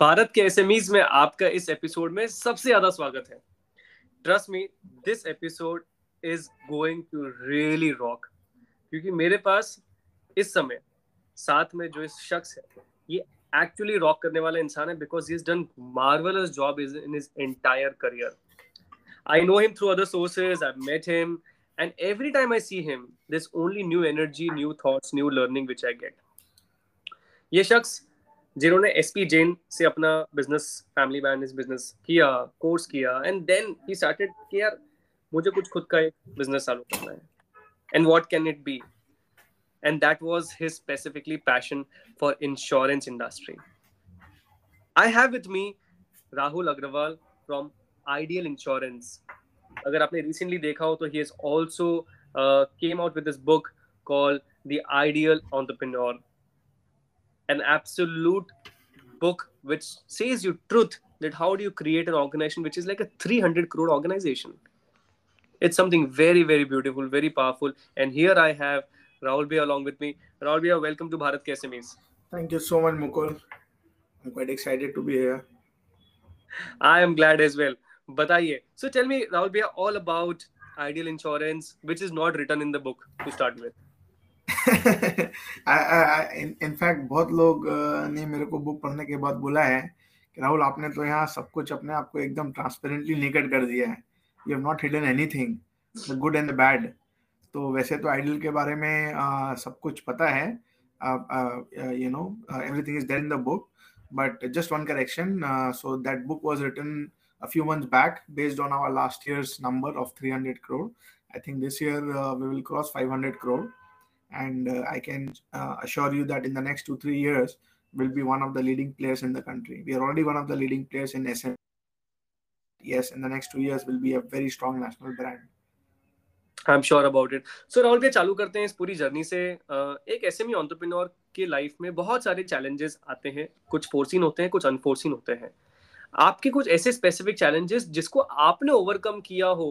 भारत के एसएमईज में आपका इस एपिसोड में सबसे ज़्यादा स्वागत है। Trust me this episode is going to really rock क्योंकि मेरे पास इस समय, साथ में जो इस शख्स है, ये एक्चुअली रॉक करने वाला इंसान है because he is done marvellous job is in his entire career I know him through other sources I met him and every time I see him this only new energy new thoughts new learning which I get ये शख्स जिन्होंने S P Jain से अपना business family man business किया course किया and then he started यार, मुझे कुछ खुद का एक बिज़नेस चालू करना है। And what can it be and that was his specifically passion for insurance industry I have with me Rahul Agarwal from ideal insurance अगर आपने रिसेंटली देखा हो तो he has also came out with this book call the ideal on the an absolute book which says you truth that how do you create an organization which is like a 300 crore organization? It's something very very beautiful very powerful. And here i have rahul bhai along with me. Rahul bhai welcome to bharat KSMEs. thank you so much mukul. I'm quite excited to be here. I am glad as well. Bataiye. So tell me rahul bhai all about ideal insurance which is not written in the book to start with in fact बहुत लोग ने मेरे को book पढ़ने के बाद बोला है कि राहुल आपने तो यहाँ सब कुछ अपने आप को एकदम ट्रांसपेरेंटली निकट कर दिया है। You have not hidden anything the good and the bad तो वैसे तो आइडल के बारे में आ, सब कुछ पता है। You know everything is there in the book but just one correction so that book was written a few months back based on our last year's number of 300 crore. I think this year uh, we will cross 500 crore. and uh, i can uh, assure you that in the next two three years will be one of the leading players in the country we are already one of the leading players in sm yes in the next two years will be a very strong national brand I am sure about it so Rahul भैया चालू करते हैं इस पूरी journey से एक SME entrepreneur की life में बहुत सारे चैलेंजेस आते हैं कुछ फोर्सिन होते हैं कुछ अनफोर्सिन होते हैं आपके कुछ ऐसे स्पेसिफिक चैलेंजेस जिसको आपने ओवरकम किया हो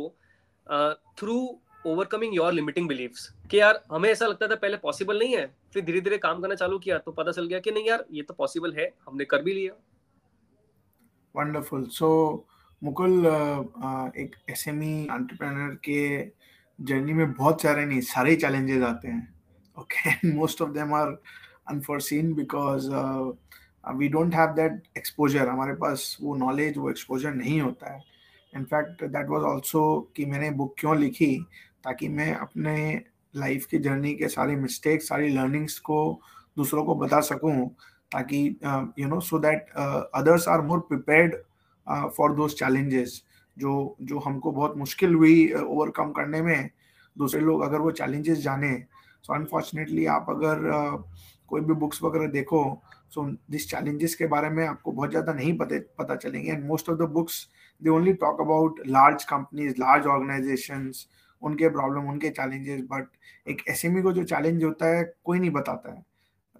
through overcoming your limiting believes कि यार, हमें ऐसा लगता था पहले पॉसिबल नहीं है, फिर धीरे धीरे काम करना चालू किया तो पता चल गया कि नहीं यार, ये तो पॉसिबल है, हमने कर भी लिया। वंडरफुल सो मुकुल एक एसएमई एंटरप्रेन्योर के जर्नी में बहुत सारे नहीं, सारे चैलेंजेस आते हैं। Okay most of them are unforeseen because we don't have that exposure हमारे पास वो नॉलेज वो एक्सपोजर नहीं होता है। इनफैक्ट दैट वाज आल्सो कि मैंने बुक क्यों लिखी ताकि मैं अपने लाइफ की जर्नी के सारे मिस्टेक्स सारी लर्निंग्स को दूसरों को बता सकूँ ताकि you know so that others are more prepared for those challenges जो जो हमको बहुत मुश्किल हुई ओवरकम uh, करने में। दूसरे लोग अगर वो चैलेंजेस जाने सो so अनफॉर्चुनेटली आप अगर uh, कोई भी बुक्स वगैरह देखो सो दिस चैलेंजेस के बारे में आपको बहुत ज़्यादा नहीं पता पता चलेंगे। And most of the books they only talk about large companies large organisations उनके प्रॉब्लम उनके चैलेंजेस बट एक एसएमई को जो चैलेंज होता है, कोई नहीं बताता है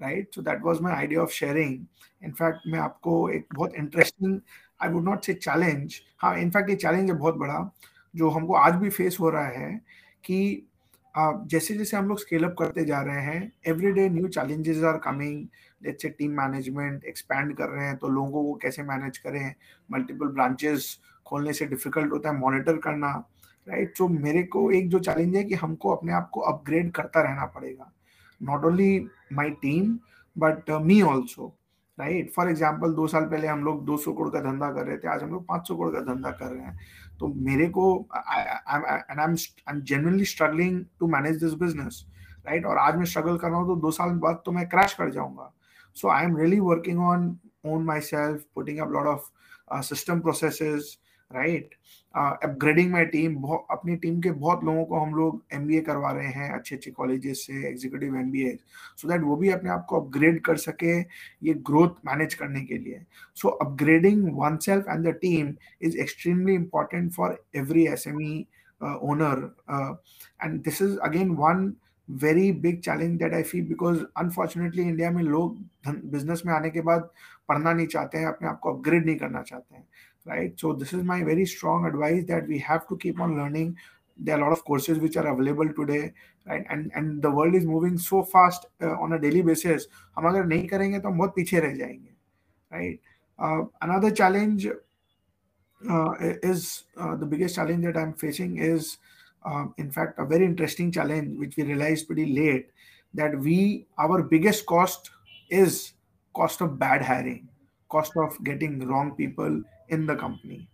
right so that was my idea of sharing in fact मैं आपको एक बहुत interesting I would not say challenge हाँ इनफैक्ट ये चैलेंज है बहुत बड़ा, जो हमको आज भी फेस हो रहा है कि जैसे जैसे हम लोग स्केल अप करते जा रहे हैं every day new challenges are coming let's say team management expand कर रहे हैं तो लोगों को कैसे मैनेज करें? मल्टीपल ब्रांचेस खोलने से डिफ़िकल्ट होता है मॉनिटर करना राइट? तो मेरे को एक जो चैलेंज है कि हमको अपने आप को अपग्रेड करता रहना पड़ेगा। Not only my team but me also right for example दो साल पहले हम लोग 200 करोड़ का धंधा कर रहे थे, आज हम लोग 500 करोड़ का धंधा कर रहे हैं। तो मेरे को genuinely struggling to manage this business right और आज मैं स्ट्रगल कर रहा हूँ तो दो साल बाद तो मैं क्रैश कर जाऊँगा। So I am really working on own myself putting up lot of system processes right upgrading my team अपनी टीम के बहुत लोगों को हम लोग एमबीए करवा रहे हैं अच्छे अच्छे कॉलेजेस से executive M B so that वो भी अपने आप को अपग्रेड कर सके ये ग्रोथ मैनेज करने के लिए। So upgrading oneself and the team is extremely important for every S M E owner and this is again one very big challenge that I feel because unfortunately India में लोग business में आने के बाद पढ़ना नहीं चाहते हैं, अपने आप को अपग्रेड नहीं करना चाहते हैं। right so this is my very strong advice that we have to keep on learning there are a lot of courses which are available today right and and the world is moving so fast uh, on a daily basis हम अगर नहीं करेंगे तो हम बहुत पीछे रह जाएंगे right uh, another challenge uh, is uh, the biggest challenge that i'm facing is um, in fact a very interesting challenge which we realized pretty late that we our biggest cost is cost of bad hiring cost of getting wrong people the company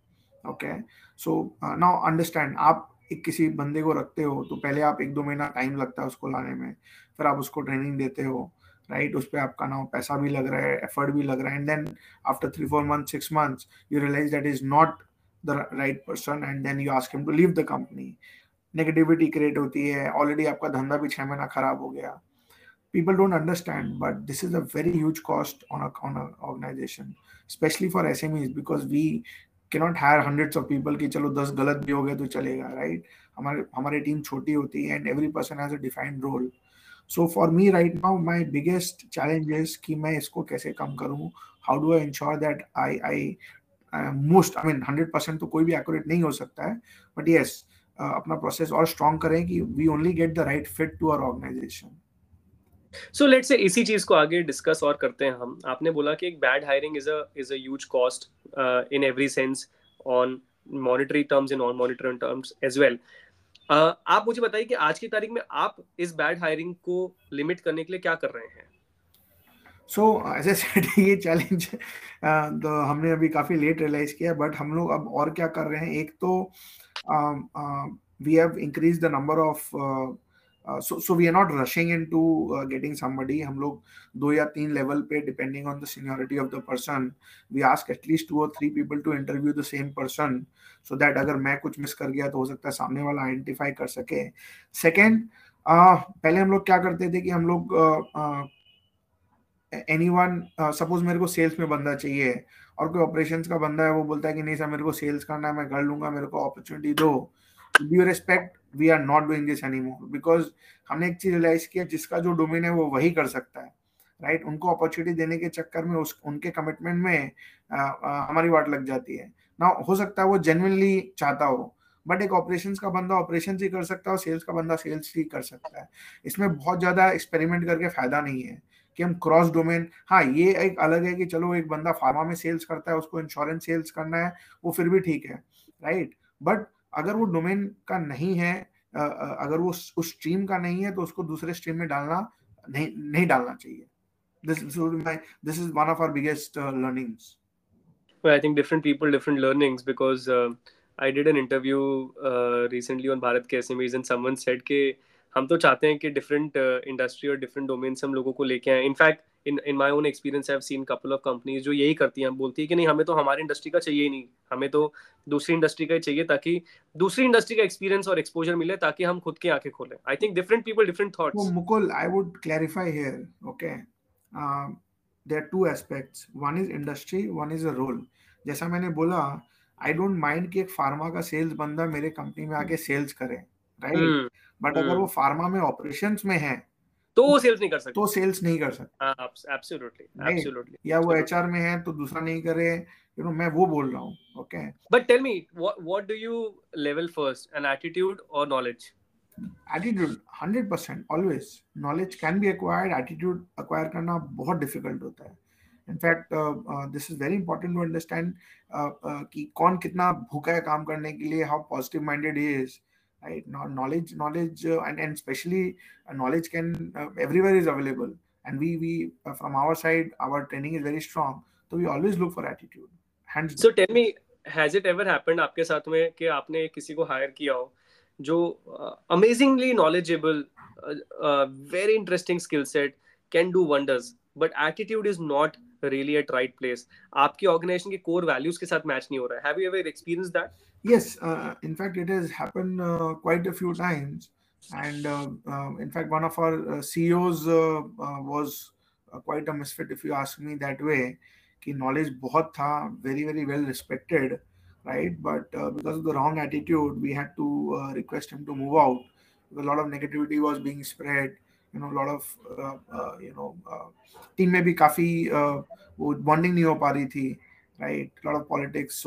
okay? So uh, now understand आप एक किसी बंदे को रखते हो तो पहले आप एक दो महीना टाइम लगता है उसको लाने में फिर आप उसको ट्रेनिंग देते हो राइट right? उस पर आपका ना पैसा भी लग रहा है एफर्ट भी लग रहा है and then after three four month six months you realise that is not the right person and then you ask him to leave the company negativity create होती है ऑलरेडी आपका धंधा भी छह महीना खराब हो गया। People don't understand but this is a very huge cost on a on an organization especially for smes because we cannot hire hundreds of people कि चलो दस गलत भी हो गए तो चलेगा राइट हमारे हमारी टीम छोटी होती है and every person has a defined role so for me right now my biggest challenge कि मैं इसको कैसे कम करूँ? How do I ensure that I I most I mean hundred percent तो कोई भी एक्यूरेट नहीं हो सकता है बट येस yes, uh, अपना प्रोसेस और स्ट्रॉन्ग करें कि we only get the right fit to our organisation so let's say इसी चीज़ को आगे डिस्कस और करते हैं हम। आपने बोला कि एक bad hiring is a is a huge cost in every sense on monetary terms in non monetary terms as well आप मुझे बताइए कि आज की तारीख में आप इस बैड हायरिंग को लिमिट करने के लिए क्या कर रहे हैं? सो ऐसे सेट ये चैलेंज uh, तो हमने अभी काफ़ी लेट रियलाइज़ किया बट हम लोग अब और क्या कर रहे हैं? एक तो we have increase the number of so so we are not rushing in to getting somebody हम लोग दो या तीन लेवल पे depending on the seniority of the person we ask at least two और three people to interview the same person so that अगर मैं कुछ मिस कर गया तो हो सकता है सामने वाला आइडेंटिफाई कर सके। सेकेंड uh, पहले हम लोग क्या करते थे कि हम लोग एनी वन सपोज़ मेरे को सेल्स में बंदा चाहिए और कोई ऑपरेशंस का बंदा है वो बोलता है कि नहीं सर मेरे को सेल्स करना है मैं कर लूँगा मेरे को अपॉर्चुनिटी दो। Due respect we are not doing this any more because हमने एक चीज़ रियलाइज़ किया जिसका जो डोमेन है वो वही कर सकता है राइट right? उनको अपॉर्चुनिटी देने के चक्कर में उस उनके कमिटमेंट में आ, आ, हमारी वाट लग जाती है। ना हो सकता है वो जेनवनली चाहता हो बट एक ऑपरेशंस का बंदा ऑपरेशन ही कर सकता है और सेल्स का बंदा सेल्स ही कर सकता है। इसमें बहुत ज़्यादा एक्सपेरिमेंट करके फ़ायदा नहीं है कि हम क्रॉस डोमेन हाँ ये एक अलग है कि चलो एक बंदा फार्मा में सेल्स करता है उसको इंश्योरेंस सेल्स करना है वो फिर भी ठीक है राइट बट अगर वो डोमेन का नहीं है अगर वो उस स्ट्रीम का नहीं है तो उसको दूसरे स्ट्रीम में डालना नहीं नहीं डालना चाहिए this this is one of our biggest uh, learnings well i think different people different learnings because uh, i did an interview uh, recently on bharat ke smes and someone said ke हम तो चाहते हैं कि different industry uh, और different domain से हम लोगों को लेके आए in fact in in my own experience I have seen couple of companies जो यही करती हैं बोलती है कि नहीं हमें तो हमारी इंडस्ट्री का चाहिए ही नहीं हमें तो दूसरी इंडस्ट्री का ही चाहिए ताकि दूसरी इंडस्ट्री का एक्सपीरियंस और एक्सपोजर मिले ताकि हम खुद की आँखें खोलें। I think different people different thoughts Mukul I would clarify here okay there two aspects one is industry one is a role जैसा मैंने बोला आई डोंट माइंड कि एक फार्मा का सेल्स बंदा मेरे कंपनी में आके सेल्स करे राइट बट अगर वो फार्मा में ऑपरेशंस में है तो वो सेल्स नहीं कर सकते। तो सेल्स नहीं कर सकते। एब्सोल्युटली एब्सोल्युटली या वो एचआर में है तो दूसरा नहीं करे यू नो मैं वो बोल रहा हूँ okay but tell me what do you level first an attitude और knowledge attitude 100% always knowledge can be acquired attitude acquire करना बहुत डिफ़िकल्ट होता है। In fact this is very important to understand कि कौन कितना भूखा है काम करने के लिए how positive minded is right knowledge knowledge uh, and, and especially uh, knowledge can uh, everywhere is available and we we uh, from our side our training is very strong so we always look for attitude hands so tell me has it ever happened आपके साथ में कि आपने किसी को higher किया हो जो amazingly knowledgeable very interesting skill set can do wonders but attitude is not really at right place आपकी ऑर्गेनाइजेशन के कोर वैल्यूज के साथ मैच नहीं हो रहा है have you ever experience that Yes, uh, in fact, it has happened uh, quite a few times. And uh, uh in fact, one of our uh, CEOs uh, was quite a misfit, if you ask me that way. Ki knowledge बहुत था, very very well respected, right? But because of the wrong attitude, we had to request him to move out. A lot of negativity was being spread. You know, a lot of you know, team में भी काफ़ी वो bonding नहीं हो पा रही थी, right? A lot of politics.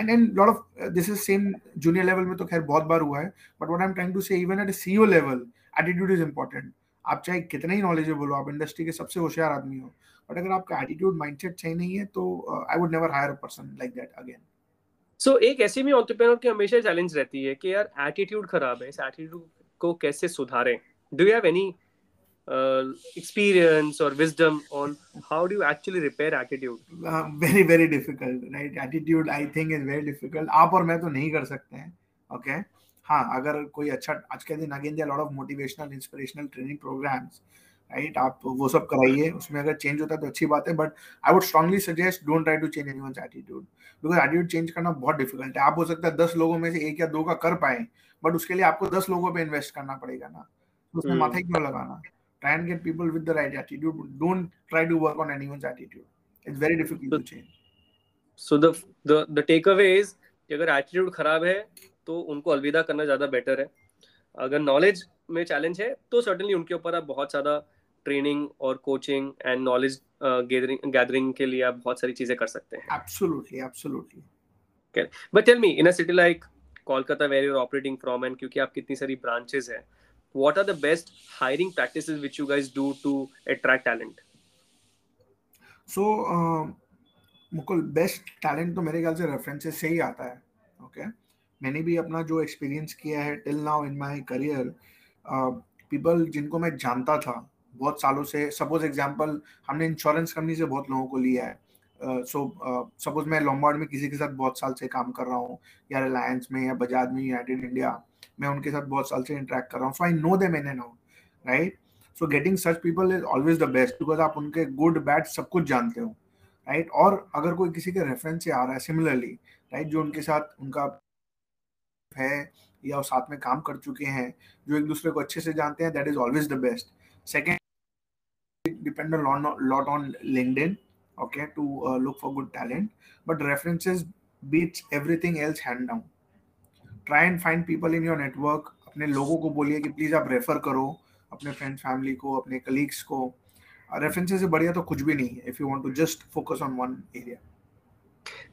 And and lot of this is same junior level में तो खैर बहुत बार हुआ है but what I am trying to say even at CEO level attitude is important आप चाहे कितने ही नॉलेजेबल हो, आप इंडस्ट्री के सबसे होशियार आदमी हो बट अगर आपका एटीट्यूड माइंडसेट सही नहीं है तो I would never hire a person like that again so एक ऐसी भी एंटरप्रेन्योर की हमेशा चैलेंज रहती है कि यार एटीट्यूड खराब है, इस एटीट्यूड को कैसे सुधारें? Do you have any experience or wisdom on how do you actually repair attitude? Uh, very very difficult right? Attitude i think is very difficult. आप और मैं तो नहीं कर सकते हैं ओके okay? हाँ अगर कोई अच्छा आज के दिन again lot of motivational inspirational training programmes right आप वो सब कराइए उसमें अगर चेंज होता है तो अच्छी बात है but I would strongly suggest don't try to change anyone's attitude because attitude change करना बहुत डिफ़िकल्ट है। आप हो सकता है दस लोगों में से एक या दो का कर पाए बट उसके लिए आपको दस लोगों पे इन्वेस्ट करना पड़ेगा ना। उसमें hmm. माथा क्यों लगाना? And get people with the right attitude don't try to work on anyone's attitude it's very difficult to change so the the the takeaway is कि अगर एटीट्यूड खराब है तो उनको अलविदा करना ज़्यादा बेटर है। अगर नॉलेज में चैलेंज है तो सर्टनली उनके ऊपर आप बहुत ज़्यादा ट्रेनिंग और coaching and knowledge gathering gathering के लिए आप बहुत सारी चीज़ें कर सकते हैं। Absolutely absolutely but tell me in a city like Kolkata where you're operating from and क्योंकि आप कितनी सारी ब्रांचेस हैं what are the best hiring practices which you guys do to attract talent so uh, Mukul best talent तो मेरे ख्याल से references से ही आता है ओके okay? मैंने भी अपना जो एक्सपीरियंस किया है till now in my career people जिनको मैं जानता था बहुत सालों से सपोज़ एग्जांपल हमने इंश्योरेंस कंपनी से बहुत लोगों को लिया है सो सपोज़ मैं लॉम्बार्ड में किसी के साथ बहुत साल से काम कर रहा हूँ या रिलायंस में या बजाज में यूनाइटेड इंडिया मैं उनके साथ बहुत साल से इंटरेक्ट कर रहा हूँ so I know them in and out right so getting such people is always the best because आप उनके गुड बैड सब कुछ जानते हो राइट right? और अगर कोई किसी के रेफरेंस से आ रहा है सिमिलरली राइट right? जो उनके साथ उनका है या वो साथ में काम कर चुके हैं जो एक दूसरे को अच्छे से जानते हैं that is always the best second depend lot, lot on linkedin okay to uh, look for good talent but references beats everything else try and find people in your network अपने लोगों को बोलिए कि प्लीज़ आप refer करो अपने friend family को अपने कलीग्स को। uh, रेफरेंसेज से बढ़िया तो कुछ भी नहीं है if you want to just focus on one area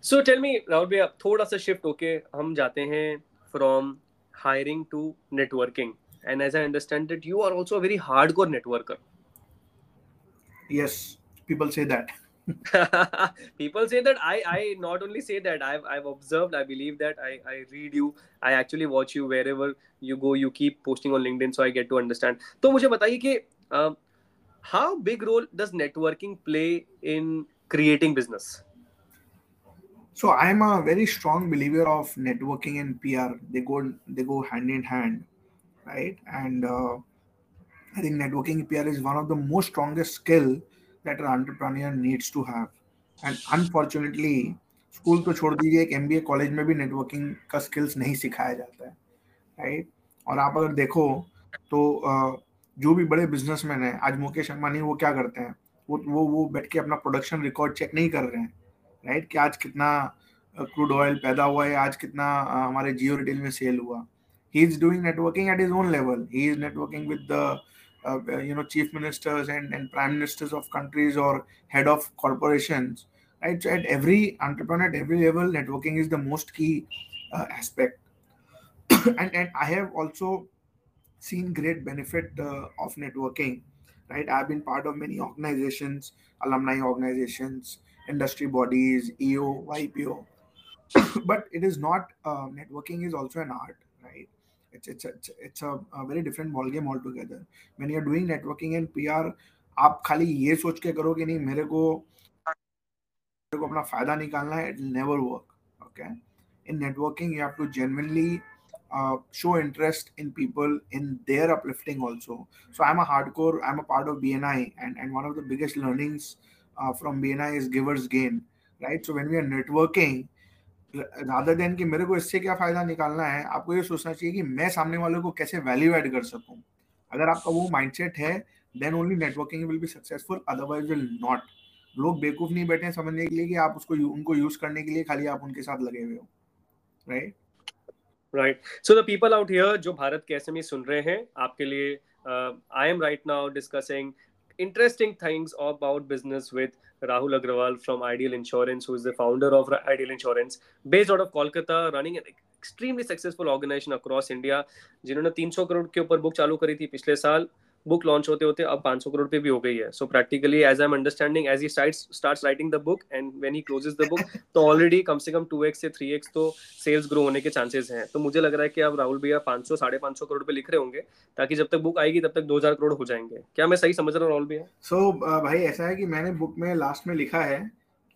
so tell me Rahul भैया थोड़ा सा शिफ्ट होके हम जाते हैं from hiring to networking and as I understand that you are also a very hardcore networker yes people say that people say that I, I not only say that I've, I've observed I believe that I, I read you I actually watch you wherever you go you keep posting on LinkedIn so I get to understand तो मुझे बताइए कि uh, how big role does networking play in creating business so i'm a very strong believer of networking and pr they go they go hand in hand right and uh, i think networking pr is one of the most strongest skill that an entrepreneur needs to have. And unfortunately school तो छोड़ दीजिए, एक MBA college में भी networking का skills नहीं सिखाया जाता है राइट और आप अगर देखो तो जो भी बड़े बिजनेसमैन हैं, आज मुकेश अंबानी, वो क्या करते हैं? वो वो वो बैठ के अपना प्रोडक्शन रिकॉर्ड चेक नहीं कर रहे हैं राइट कि आज कितना क्रूड ऑयल पैदा हुआ है, आज कितना हमारे जियो रिटेल में सेल हुआ। He is doing networking at his own level he is networking with the you know chief ministers and, and prime ministers of countries or head of corporations right? So at every entrepreneur at every level networking is the most key uh, aspect. And and i have also seen great benefit uh, of networking right? I've been part of many organizations alumni organizations industry bodies, EO, YPO. but it is not uh, networking is also an art, right? It's it's it's a, a very different ball game altogether. When you're doing networking and PR, आप खाली ये सोच के करो कि नहीं मेरे को मेरे को अपना फ़ायदा निकालना है it never work okay in networking you have to genuinely uh, show interest in people in their uplifting also so i'm a hardcore i'm a part of bni and, and one of the biggest learnings uh, from BNI is giver's gain, right? So when we are networking, rather than कि मेरे को इससे क्या फ़ायदा निकालना है, आपको ये सोचना चाहिए कि मैं सामने वाले को कैसे वैल्यू ऐड कर सकूँ। अगर आपका वो माइंडसेट है then only networking will be successful otherwise will not लोग बेवकूफ़ नहीं बैठे समझने के लिए कि आप उसको उनको यूज़ करने के लिए खाली आप उनके साथ लगे हुए हो। Right right so the people out here जो भारत के एसएमई सुन रहे हैं, आपके लिए I am right now discussing interesting things about business with Rahul Agrawal from Ideal Insurance, who is the founder of Ideal Insurance, based out of Kolkata, running an extremely successful organization across India, जिन्होंने 300 करोड़ के ऊपर book चालू करी थी पिछले साल book launch होते होते अब 500 करोड़ पे भी हो गई है। So practically as I am understanding as he starts starts writing the book and when he closes the book तो ऑलरेडी कम से कम 2x से 3x तो सेल्स ग्रो होने के चांसेस हैं। तो मुझे लग रहा है कि अब राहुल भैया 500 साढ़े पाँच करोड़ पे लिख रहे होंगे ताकि जब तक बुक आएगी तब तक 2000 करोड़ हो जाएँगे। क्या मैं सही समझ रहा हूँ राहुल भैया? सो so, भाई ऐसा है कि मैंने बुक में लास्ट में लिखा है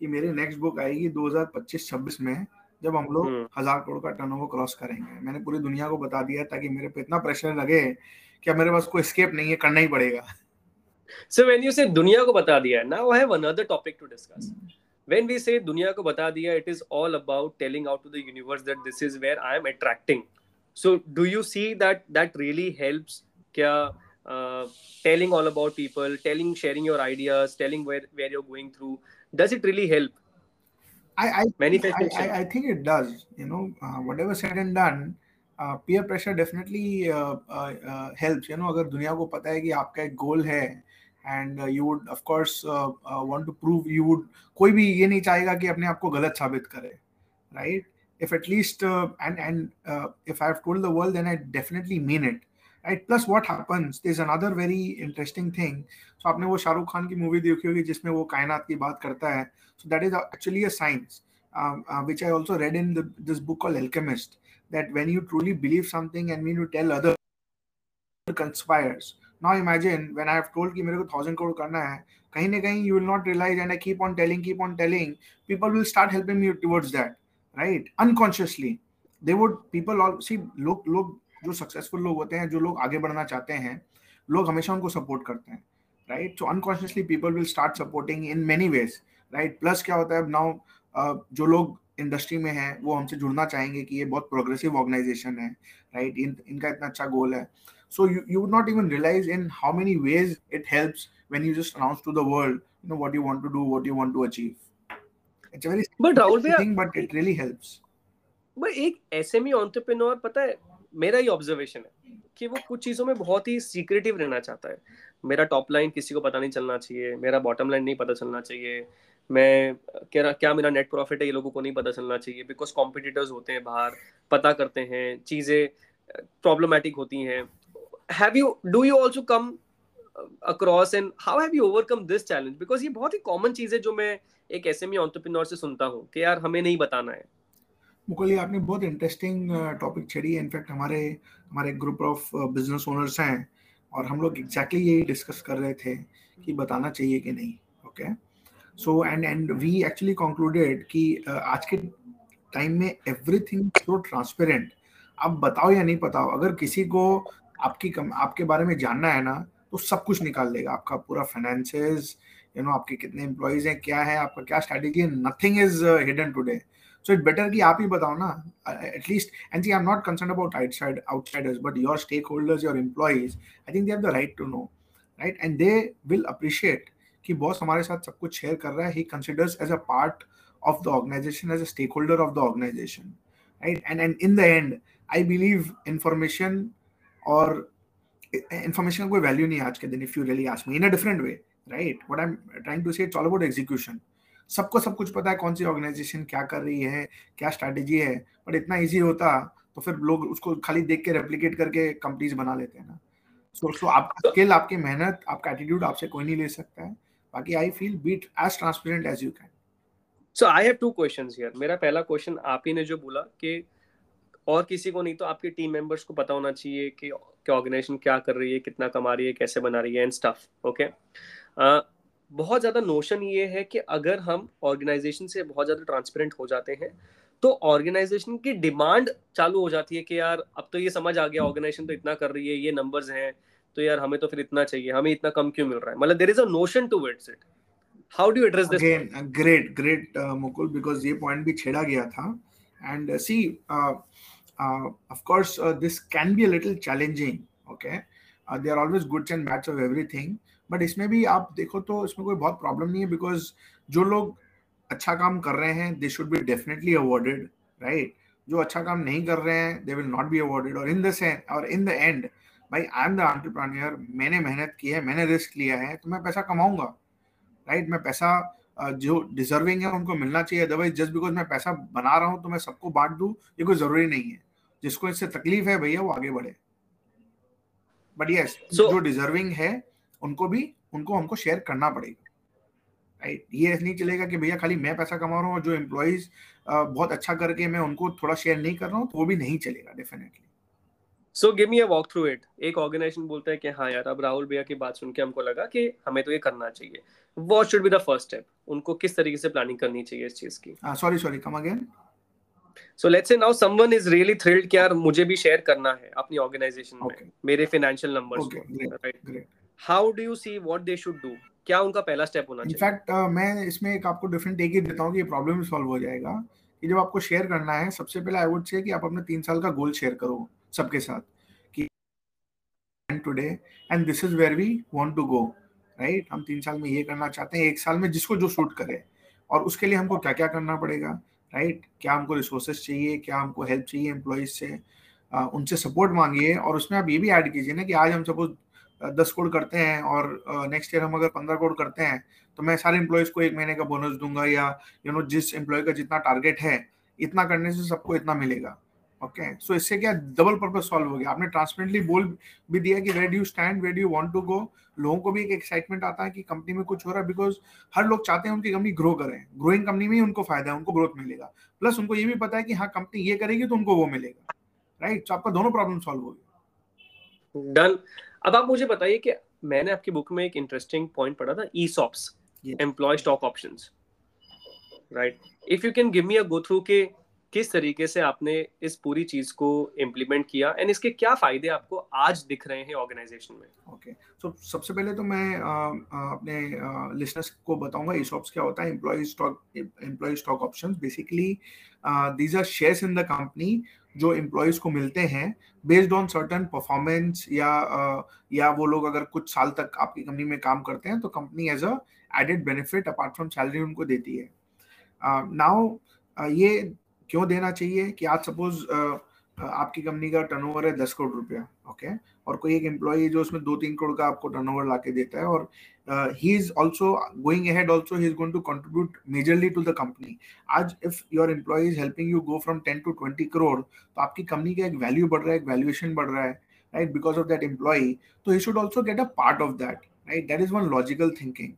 कि मेरी नेक्स्ट बुक आएगी 2025-26 में जब हम लोग हम्म। हज़ार करोड़ का टर्नओवर क्रॉस करेंगे। मैंने पूरी दुनिया को बता दिया ताकि मेरे पे इतना प्रेशर लगे कि मेरे पास कोई स्केप नहीं है करना ही पड़ेगा सो व्हेन यू से दुनिया को बता दिया now I have another topic to discuss when we say दुनिया को बता दिया it is all about telling out to the universe that this is where I am attracting so do you see that that really helps क्या uh, telling all about people telling sharing your ideas telling where where you're going through does it really help I I, I, I, think it does. You know, uh, whatever said and done, peer pressure definitely help you know अगर दुनिया को पता है कि आपका एक goal है and you would of course want to prove you would कोई भी ये नहीं चाहेगा कि अपने आप को गलत साबित करे right if at least and and if I have told the world then I definitely mean it right plus what happens is another very interesting thing so आपने वो शाहरुख खान की मूवी देखी होगी जिसमें वो कायनात की बात करता है. So that is actually a science which I also read in this book all alchemist that when you truly believe something and when you tell other conspires now imagine when I have told कि मेरे को thousand crore करना है कहीं ना कहीं you will not realize and I keep on telling keep on telling people will start helping me towards that right unconsciously they would people all see लोग लोग जो सक्सेसफुल लोग होते हैं जो लोग आगे बढ़ना चाहते हैं लोग हमेशा उनको सपोर्ट करते हैं right so unconsciously people will start supporting in many ways right plus क्या होता है नाउ uh, जो लोग इंडस्ट्री में है वो हमसे जुड़ना चाहेंगे कि ये बहुत प्रोग्रेसिव ऑर्गेनाइजेशन है राइट इन, इनका इतना अच्छा गोल है। So you would not even realize in how many ways it helps when you just announce to the world you know what you want to do what you want to achieve it's very but Rahul भैया but it really helps भाई एक SME entrepreneur पता है मेरा ये observation है कि वो कुछ चीज़ों में बहुत ही सीक्रेटिव रहना चाहता है। मेरा टॉप लाइन किसी को पता नहीं चलना चाहिए मेरा बॉटम लाइन नहीं पता चलना चाहिए। मैं क्या क्या मेरा नेट प्रॉफिट है ये लोगों को नहीं पता चलना चाहिए बिकॉज़ कॉम्पिटिटर्स होते हैं बाहर, पता करते हैं, चीज़ें प्रॉब्लमेटिक होती हैं। Have you do you also come across and how have you overcome this challenge because ये बहुत ही कॉमन चीज़ है जो मैं एक एस एम ऑन्टरप्रिनोर से सुनता हूँ कि यार हमें नहीं बताना है। मुकुल आपने बहुत इंटरेस्टिंग टॉपिक छेड़ी। है इनफैक्ट हमारे हमारे ग्रुप ऑफ़ बिज़नेस ओनर्स हैं और हम लोग एग्जैक्टली exactly यही डिस्कस कर रहे थे कि बताना चाहिए कि नहीं okay so and and we actually concluded कि uh, आज के टाइम में एवरीथिंग सो ट्रांसपेरेंट आप बताओ या नहीं बताओ अगर किसी को आपकी कम आपके बारे में जानना है ना तो सब कुछ निकाल देगा आपका पूरा फाइनेंसेस यू नो आपके कितने एम्प्लॉयज़ हैं क्या है आपका क्या स्ट्रेटेजी है nothing is hidden today So it's better कि आप ही बताओ ना at least and see I'm not concerned about outside outsiders but your stakeholders your employees I think they have the right to know right and they will appreciate कि boss हमारे साथ सब कुछ शेयर कर रहा है। He considers as a part of the organization as a stakeholder of the organization right and and in the end I believe information और information का कोई वैल्यू नहीं आज के दिन if you really ask me in a different way right what I am trying to say it's all about execution सबको सब कुछ पता है कौन सी ऑर्गेनाइजेशन क्या कर रही है क्या स्ट्रेटेजी है बट इतना इजी होता तो फिर लोग उसको खाली देख के रेप्लिकेट करके कंपनीज़ बना लेते हैं ना। सो so, so, आप स्किल तो आपकी मेहनत आपका एटीट्यूड आपसे कोई नहीं ले सकता है। बाकी I feel be as transparent as you can so I have two questions here मेरा पहला क्वेश्चन आप ही ने जो बोला कि और किसी को नहीं तो आपके टीम मेंबर्स को पता होना चाहिए कि क्या ऑर्गेनाइजेशन क्या कर रही है, कितना कमा रही है, कैसे बना रही है एंड स्टफ़ ओके बहुत ज़्यादा नोशन ये है कि अगर हम ऑर्गेनाइजेशन से बहुत ज़्यादा ट्रांसपेरेंट हो जाते हैं तो ऑर्गेनाइजेशन की डिमांड चालू हो जाती है कि यार, अब तो ये समझ आ गया ऑर्गेनाइजेशन तो इतना कर रही है, ये नंबर्स हैं तो यार हमें तो फिर इतना चाहिए, हमें इतना कम क्यों मिल रहा है? मतलब there is a notion to it's it how do address this again great great Mukul because ये पॉइंट भी छेड़ा गया था. And see of course this can be a little challenging okay they are always goods and bads of everything but इसमें भी आप देखो तो इसमें कोई बहुत प्रॉब्लम नहीं है बिकॉज़ जो लोग अच्छा काम कर रहे हैं they should be definitely awarded right जो अच्छा काम नहीं कर रहे हैं they will not be awarded और इन द और इन द एंड भाई आई एम द एंटरप्रेन्योर मैंने मेहनत की है मैंने रिस्क लिया है तो मैं पैसा कमाऊँगा। राइट मैं पैसा जो डिजर्विंग है उनको मिलना चाहिए। अदरवाइज़ जस्ट बिकॉज़ मैं पैसा बना रहा हूँ तो मैं सबको बांट दूँ ये कोई ज़रूरी नहीं है। जिसको इससे तकलीफ़ है भैया वो आगे बढ़े। बट यस so, जो डिजर्विंग है उनको भी उनको हमको शेयर करना पड़ेगा। राइट ये नहीं चलेगा कि भैया खाली मैं पैसा कमा रहा हूँ और जो एम्प्लॉयज़ बहुत अच्छा करके मैं उनको थोड़ा शेयर नहीं कर रहा हूँ तो वो भी नहीं चलेगा definitely so give me a walk through it एक ऑर्गेनाइजेशन बोलता है कि हाँ यार अब राहुल भैया की बात सुन के हमको लगा कि हमें तो ये करना चाहिए। What should be the first step उनको किस तरीके से प्लानिंग करनी चाहिए इस चीज़ की? Sorry sorry come again so let's say now someone is really thrilled कि यार मुझे भी शेयर करना है अपनी ऑर्गेनाइजेशन okay. में मेरे फाइनेंशियल नंबर्स को right how do you see what they should do क्या उनका पहला स्टेप होना चाहिए? इनफैक्ट uh, मैं इसमें एक आपको डिफरेंट टेक ही देता हूँ कि प्रॉब्लम सॉल्व हो जाएगा। कि जब आपको शेयर करना है सबसे पहले आई वुड से कि आप अपने तीन साल का गोल शेयर करो। सबके साथ कि today and this is where we want to go right हम तीन साल में ये करना चाहते हैं एक साल में जिसको जो सूट करे और उसके लिए हमको क्या क्या करना पड़ेगा राइट right? क्या हमको रिसोर्सेज चाहिए क्या हमको हेल्प चाहिए एम्प्लॉयज़ से? आ, उनसे सपोर्ट मांगिए और उसमें आप ये भी ऐड कीजिए ना कि आज हम सपोज़ दस करोड़ करते हैं और नेक्स्ट ईयर हम अगर पंद्रह करोड़ करते हैं तो मैं सारे एम्प्लॉयज़ को एक महीने का बोनस दूँगा या यू you नो know, जिस एम्प्लॉय का जितना टारगेट है इतना करने से सबको इतना मिलेगा। Okay okay? सो so इससे क्या डबल पर्पज सॉल्व हो गया? आपने ट्रांसपेरेंटली बोल भी दिया कि where do stand where do want to go लोगों को भी एक एक्साइटमेंट आता है कि कंपनी में कुछ हो रहा है बिकॉज़ हर लोग चाहते हैं उनकी कंपनी ग्रो करें। ग्रोइंग कंपनी में ही उनको फ़ायदा है उनको ग्रोथ मिलेगा। प्लस उनको ये भी पता है कि हाँ कंपनी ये करेगी तो उनको वो मिलेगा। Right right? तो आपका दोनों प्रॉब्लम सॉल्व हो गया डन अब आप मुझे बताइए कि मैंने आपकी बुक में एक इंटरेस्टिंग पॉइंट पढ़ा था ESOPs employee stock option right if you can give me a go through के किस तरीके से आपने इस पूरी चीज़ को इम्प्लीमेंट किया एंड इसके क्या फ़ायदे आपको आज दिख रहे हैं ऑर्गेनाइजेशन में ओके. सो सबसे पहले तो मैं अपने लिसनर्स को बताऊँगा ईसॉप्स क्या होता है employee stock employee stock options basically these are shares in the company जो एम्प्लॉयज़ को मिलते हैं बेस्ड ऑन सर्टन परफॉर्मेंस या या वो लोग अगर कुछ साल तक आपकी कंपनी में काम करते हैं तो company as a added benefit apart from salary उनको देती है नाउ ये क्यों देना चाहिए कि आज सपोज़ आपकी कंपनी का टर्नओवर है दस करोड़ रुपया ओके और कोई एक एम्प्लॉय जो उसमें दो तीन करोड़ का आपको टर्नओवर ला के देता है और he is also going ahead also he is going to contribute majorly to the company आज if your employee is helping you go from ten to twenty crore तो आपकी कंपनी का एक वैल्यू बढ़ रहा है, एक वैल्यूएशन बढ़ रहा है right because of that employee तो he should also get a part of that right that is one logical thinking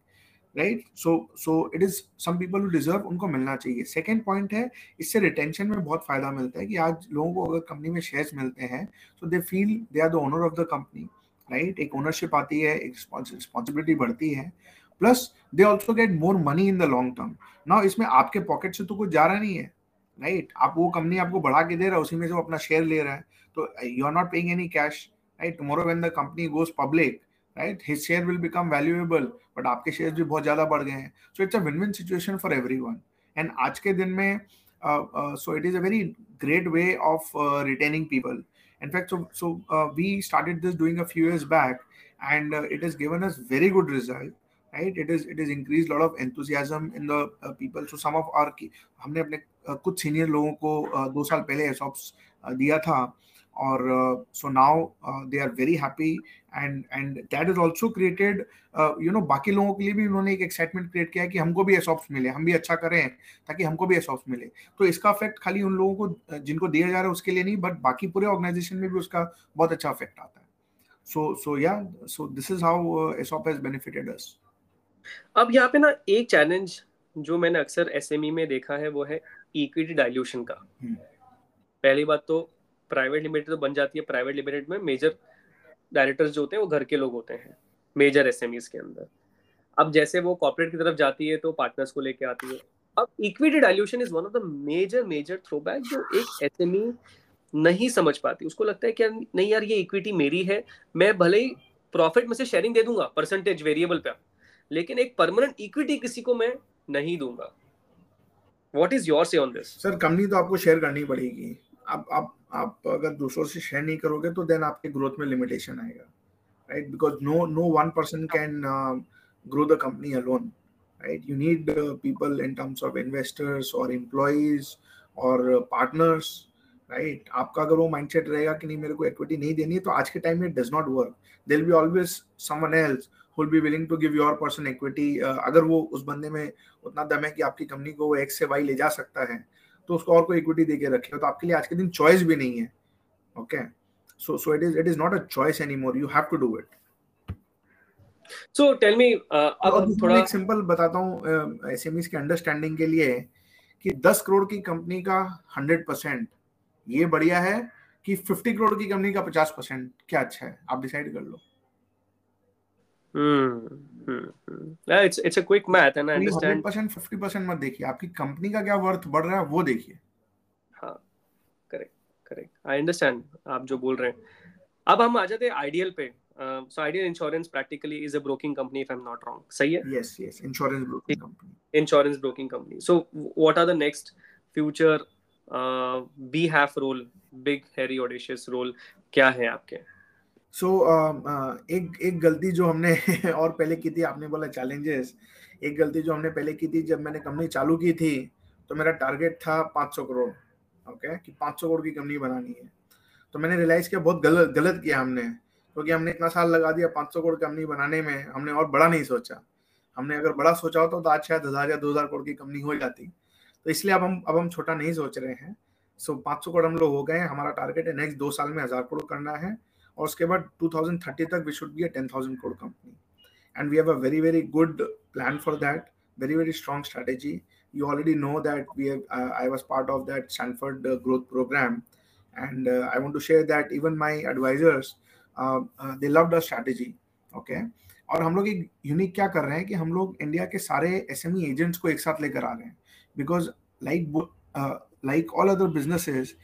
right so so it is some people who deserve उनको मिलना चाहिए। सेकेंड पॉइंट है, इससे retention में बहुत फ़ायदा मिलता है कि आज लोगों को अगर कंपनी में शेयर्स मिलते हैं so they feel they are the owner of the company right एक ओनरशिप आती है, एक रिस्पॉन्सिबिलिटी बढ़ती है। Plus they also get more money in the long term ना इसमें आपके पॉकेट से तो कुछ जा रहा नहीं है राइट right? आप वो कंपनी आपको बढ़ा के दे रहा है, उसी में से वो अपना शेयर ले रहा है। तो you are not paying any cash right tomorrow when the company goes public right his share will become valuable but आपके शेयर भी बहुत ज़्यादा बढ़ गए हैं। So it's a win win situation for everyone and आज के दिन में so it is a very great way of retaining people in fact so so we started this doing a few years back and it is given us very good result right it is it is increase lot of enthusiasm in the people so some हमने अपने कुछ senior लोगों को दो साल पहले एसॉप्स दिया था। और so now they are very happy and and that is also created you know बाकी लोगों के लिए भी उन्होंने एक एक्साइटमेंट क्रिएट किया कि हमको भी एसॉप्स मिले हम भी अच्छा करें ताकि हमको भी एसॉप्स मिले। तो इसका इफ़ेक्ट खाली उन लोगों को जिनको दिया जा रहा है उसके लिए नहीं बट बाकी पूरे ऑर्गेनाइजेशन में भी उसका बहुत अच्छा इफ़ेक्ट आता है। सो सो या so this is how ESOP has benefited us अब यहाँ पे ना एक चैलेंज जो मैंने अक्सर एसएमई e में देखा है वो है इक्विटी डाइल्यूशन का। hmm. पहली बात तो प्राइवेट लिमिटेड तो बन जाती है प्राइवेट लिमिटेड में मेजर डायरेक्टर्स जो होते हैं, वो घर के लोग होते हैं मेजर एस के अंदर। अब जैसे वो कॉर्पोरेट की तरफ़ जाती है तो पार्टनर्स को लेके आती है। अब equity dilution is one of the major major throwback जो एक एसएमई नहीं समझ पाती। उसको लगता है कि नहीं यार, ये इक्विटी मेरी है, मैं भले ही प्रॉफिट में से शेयरिंग दे दूँगा परसेंटेज वेरिएबल पे, लेकिन एक परमानेंट इक्विटी किसी को मैं नहीं दूँगा। What is your say on this sir company तो आपको शेयर करनी पड़ेगी। आप आप आप अगर दूसरों से शेयर नहीं करोगे तो देन आपके ग्रोथ में लिमिटेशन आएगा right because no no one person can grow the company alone right you need people in terms of investors और एम्प्लॉयज़ और पार्टनर्स राइट आपका अगर वो माइंडसेट रहेगा कि नहीं, मेरे को इक्विटी नहीं देनी है तो आज के टाइम में does not work there'll be always someone else will be willing to give your person equity अगर वो उस बंदे में उतना दम है कि आपकी कंपनी को वो एक्स से वाई ले जा सकता है तो उसको और कोई इक्विटी दे के रखे तो आपके लिए आज के दिन चॉइस भी नहीं है okay so so it is it is not a choice anymore you have to do it. So tell me uh, अब थोड़ा एक सिंपल बताता हूँ एसएमईज के अंडरस्टैंडिंग के लिए कि 10 करोड़ की कंपनी का 100 परसेंट ये बढ़िया है कि 50 करोड़ की कंपनी का 50 परसेंट क्या अच्छा है? आप डिसाइड कर लो। It's it's a quick math and I understand 100% 50% मत देखिए। आपकी कंपनी का क्या वर्थ बढ़ रहा है वो देखिए। हाँ करेक्ट करेक्ट आई अंडरस्टैंड आप जो बोल रहे हैं। अब हम आ जाते हैं आइडियल पे। So Ideal insurance practically is a broking company if I am not wrong सही है? Yes yes insurance broking company insurance broking company so what are the next future be have role big hairy audacious role क्या है आपके? सो so, uh, uh, एक एक गलती जो हमने और पहले की थी आपने बोला चैलेंजेस एक गलती जो हमने पहले की थी जब मैंने कंपनी चालू की थी तो मेरा टारगेट था 500 करोड़ ओके? कि 500 करोड़ की कंपनी बनानी है। तो मैंने रियलाइज़ किया बहुत गलत गलत किया हमने। क्योंकि हमने इतना साल लगा दिया 500 करोड़ कंपनी बनाने में हमने और बड़ा नहीं सोचा। हमने अगर बड़ा सोचा होता तो आज शायद हज़ार या दो हज़ार करोड़ की कंपनी हो जाती। तो इसलिए अब हम अब हम छोटा नहीं सोच रहे हैं। सो पाँच सौ करोड़ हम लोग हो गए हमारा टारगेट है नेक्स्ट दो साल में हज़ार करोड़ करना है। और उसके बाद 2030 तक we should be a 10,000 crore company and we have a very very good plan for that very very strong strategy you already know that we I was part of that Stanford growth program and I want to share that even my advisors they love the strategy okay और हम लोग एक unique क्या कर रहे हैं कि हम लोग इंडिया के सारे एस एम ई एजेंट्स को एक साथ लेकर आ रहे हैं। Because like like all other businesses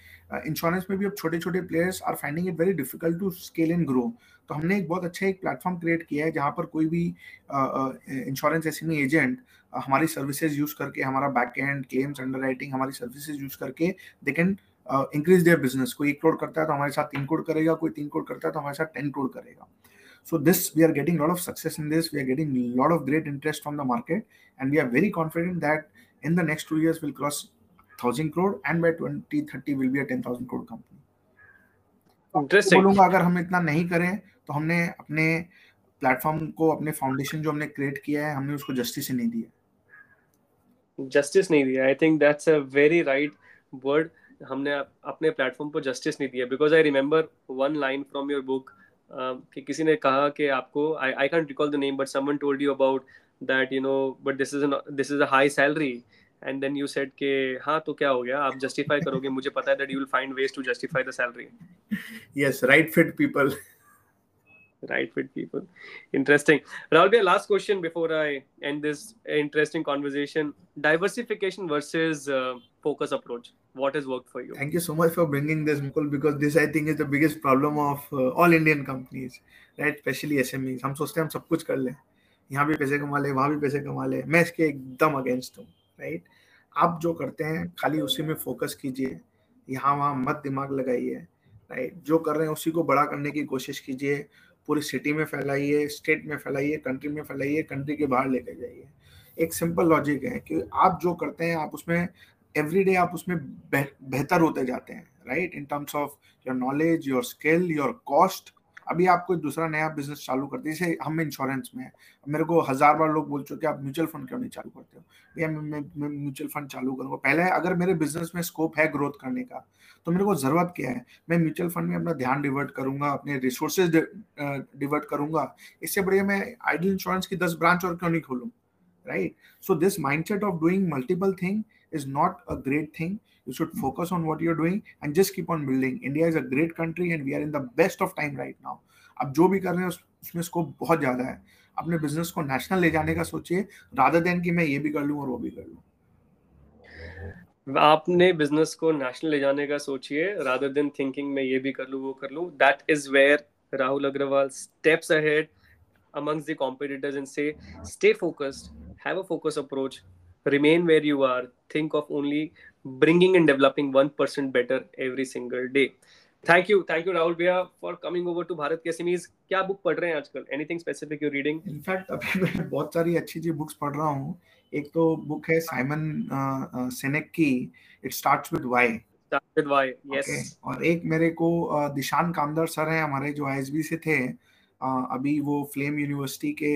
insurance में भी अब छोटे छोटे players are finding it very difficult to scale and grow तो हमने एक बहुत अच्छा एक प्लेटफॉर्म क्रिएट किया है जहाँ पर कोई भी इंश्योरेंस एस एजेंट हमारी सर्विसेज़ यूज़ करके, हमारा बैक एंड क्लेम्स अंडर हमारी सर्विसेज़ यूज़ करके they can increase their business कोई एक करोड़ करता है तो हमारे साथ तीन करोड़ करेगा, कोई तीन करोड़ करता है तो हमारे साथ टेन करोड़ करेगा। We are getting a lot of success in this. We are getting a lot of great interest from the market and we are very confident that in the next two years we'll cross thousand crore and by twenty thirty will be a ten thousand crore company interesting बोलूँगा अगर हम इतना नहीं करें तो हमने अपने platform को अपने फाउंडेशन जो हमने क्रिएट किया है हमने उसको जस्टिस ही नहीं दिया। जस्टिस नहीं दिया। I think that's a very right word हमने अपने प्लेटफॉर्म को जस्टिस नहीं दिया। Because I remember one line from your book कि किसी ने कहा कि आपको I I can't recall the name but someone told you about that you know but this is this is a high salary and then you said के हाँ तो क्या हो गया आप जस्टिफाई करोगे मुझे पता है that you will find ways to justify the salary yes right fit people right fit people interesting rahul bhai last question before i end this interesting conversation diversification versus uh, focus approach what has worked for you thank you so much for bringing this mukul because this i think is the biggest problem of uh, all indian companies right especially smes हम सोचते हैं हम सब कुछ कर लें यहाँ भी पैसे कमा ले वहाँ भी पैसे कमा ले मैं इसके एकदम अगेंस्ट हूँ राइट आप जो करते हैं, खाली उसी में फोकस कीजिए। यहाँ वहाँ मत दिमाग लगाइए राइट जो कर रहे हैं, उसी को बड़ा करने की कोशिश कीजिए। पूरी सिटी में फैलाइए स्टेट में फैलाइए कंट्री में फैलाइए कंट्री के बाहर लेकर जाइए। एक सिंपल लॉजिक है कि आप जो करते हैं, आप उसमें एवरी डे आप उसमें बेहतर होते जाते हैं right in terms of your knowledge your skill your cost अभी आप कोई दूसरा नया बिज़नेस चालू करते हैं, जैसे हम इंश्योरेंस में है। मेरे को हज़ार बार लोग बोल चुके आप म्यूचुअल फंड क्यों नहीं चालू करते हो? भैया, मैं म्यूचुअल फंड चालू करूँगा। पहले अगर मेरे बिज़नेस में स्कोप है ग्रोथ करने का तो मेरे को ज़रूरत क्या है? मैं म्यूचुअल फंड में अपना ध्यान डिवर्ट करूँगा, अपने रिसोर्सेज डिवर्ट करूँगा। इससे बढ़िया मैं आइडियल इंश्योरेंस की दस ब्रांच और क्यों नहीं खोलूँ? Right so this mindset of doing multiple thing is not a great thing. You should focus on what you're doing and just keep on building. India is a great country and we are in the best of time right now. अब जो भी कर रहे हैं उसमें scope बहुत ज़्यादा है अपने बिज़नेस को नेशनल ले जाने का सोचिए रादर देन कि मैं ये भी कर लूँ और वो भी कर लूँ आपने बिज़नेस को नेशनल ले जाने का सोचिए रादर देन थिंकिंग मैं ये भी कर लूँ वो कर लूँ that is where Rahul Agarwal steps ahead amongst the competitors and say stay focused have a focus approach remain where you are think of only bringing and developing 1% better every single day. Thank you thank you Rahul भैया for coming over to Bharat के SMEs क्या book पढ़ रहे हैं आजकल? Anything specific you reading in fact अभी मैं बहुत सारी अच्छी अच्छी बुक्स पढ़ रहा हूँ। एक तो बुक है साइमन सेनेक की। It starts with why starts with why yes और एक मेरे को दिशान कामदार सर हैं हमारे जो आईएसबी से थे अभी वो फ्लेम यूनिवर्सिटी के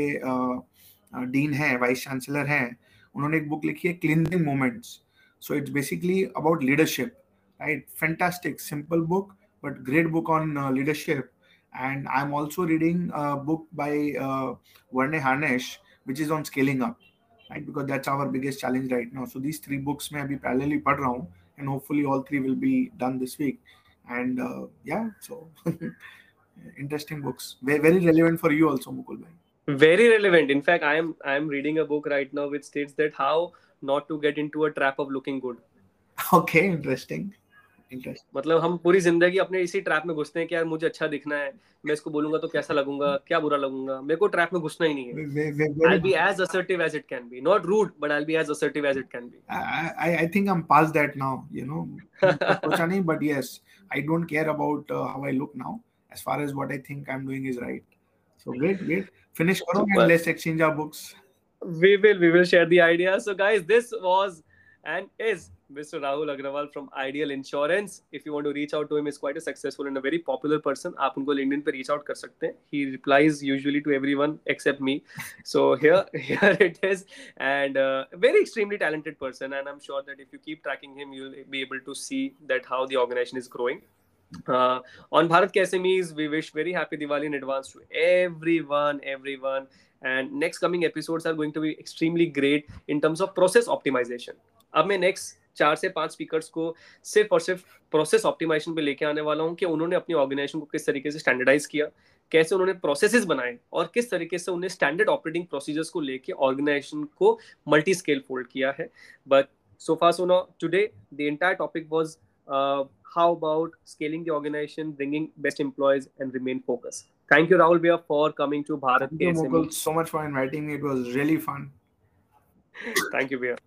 डीन हैं वाइस चांसलर हैं। उन्होंने एक बुक लिखी है cleansing moments So it's basically about leadership, right? Fantastic, simple book, but great book on uh, leadership. And I'm also reading a book by uh, Verne Harnish, which is on scaling up, right? Because that's our biggest challenge right now. So these three books may be parallelly pad around, and hopefully all three will be done this week. And uh, yeah, so interesting books, very, very relevant for you also, Mukul bhai very relevant in fact i am i am reading a book right now which states that how not to get into a trap of looking good okay interesting Interesting. मतलब हम पूरी ज़िंदगी अपने इसी trap में घुसते हैं कि यार मुझे अच्छा दिखना है मैं इसको बोलूँगा तो कैसा लगूँगा क्या बुरा लगूँगा मेरे को ट्रैप में घुसना ही नहीं है I'll be as assertive as it can be not rude but I'll be as assertive as it can be I I think I'm past that now you know सोचा नहीं but yes I don't care about uh, how I look now as far as what I think I'm doing is right so great great finish karo and let's exchange our books we will we will share the idea. So guys this was and is mr rahul agrawal from ideal insurance. If you want to reach out to him he's quite a successful and a very popular person. aap unko linkedin pe reach out kar sakte he replies usually to everyone except me. So here here it is. And uh, very extremely talented person. And i'm sure that if you keep tracking him you'll be able to see that how the organization is growing. Uh, on Bharat Kaise we wish very happy Diwali in advance to everyone, everyone, And next coming episodes are going to be extremely great in terms of process optimization. अब मैं next चार से पाँच speakers को सिर्फ़ और सिर्फ़ process optimisation पे लेके आने वाला हूँ कि उन्होंने अपनी ऑर्गेनाइजेशन को किस तरीके से स्टैंडर्डाइज किया, कैसे उन्होंने प्रोसेसेस बनाए और किस तरीके से उन्हें स्टैंडर्ड ऑपरेटिंग प्रोसीजर्स को लेके ऑर्गेनाइजेशन को मल्टी स्केल फोल्ड किया है but far, so now today, the entire topic was uh, how about scaling the organization bringing best employees and remain focused? Thank you rahul bhaiya for coming to bharat thank you, Mukul, so much for inviting me. It was really fun. Thank you bhaiya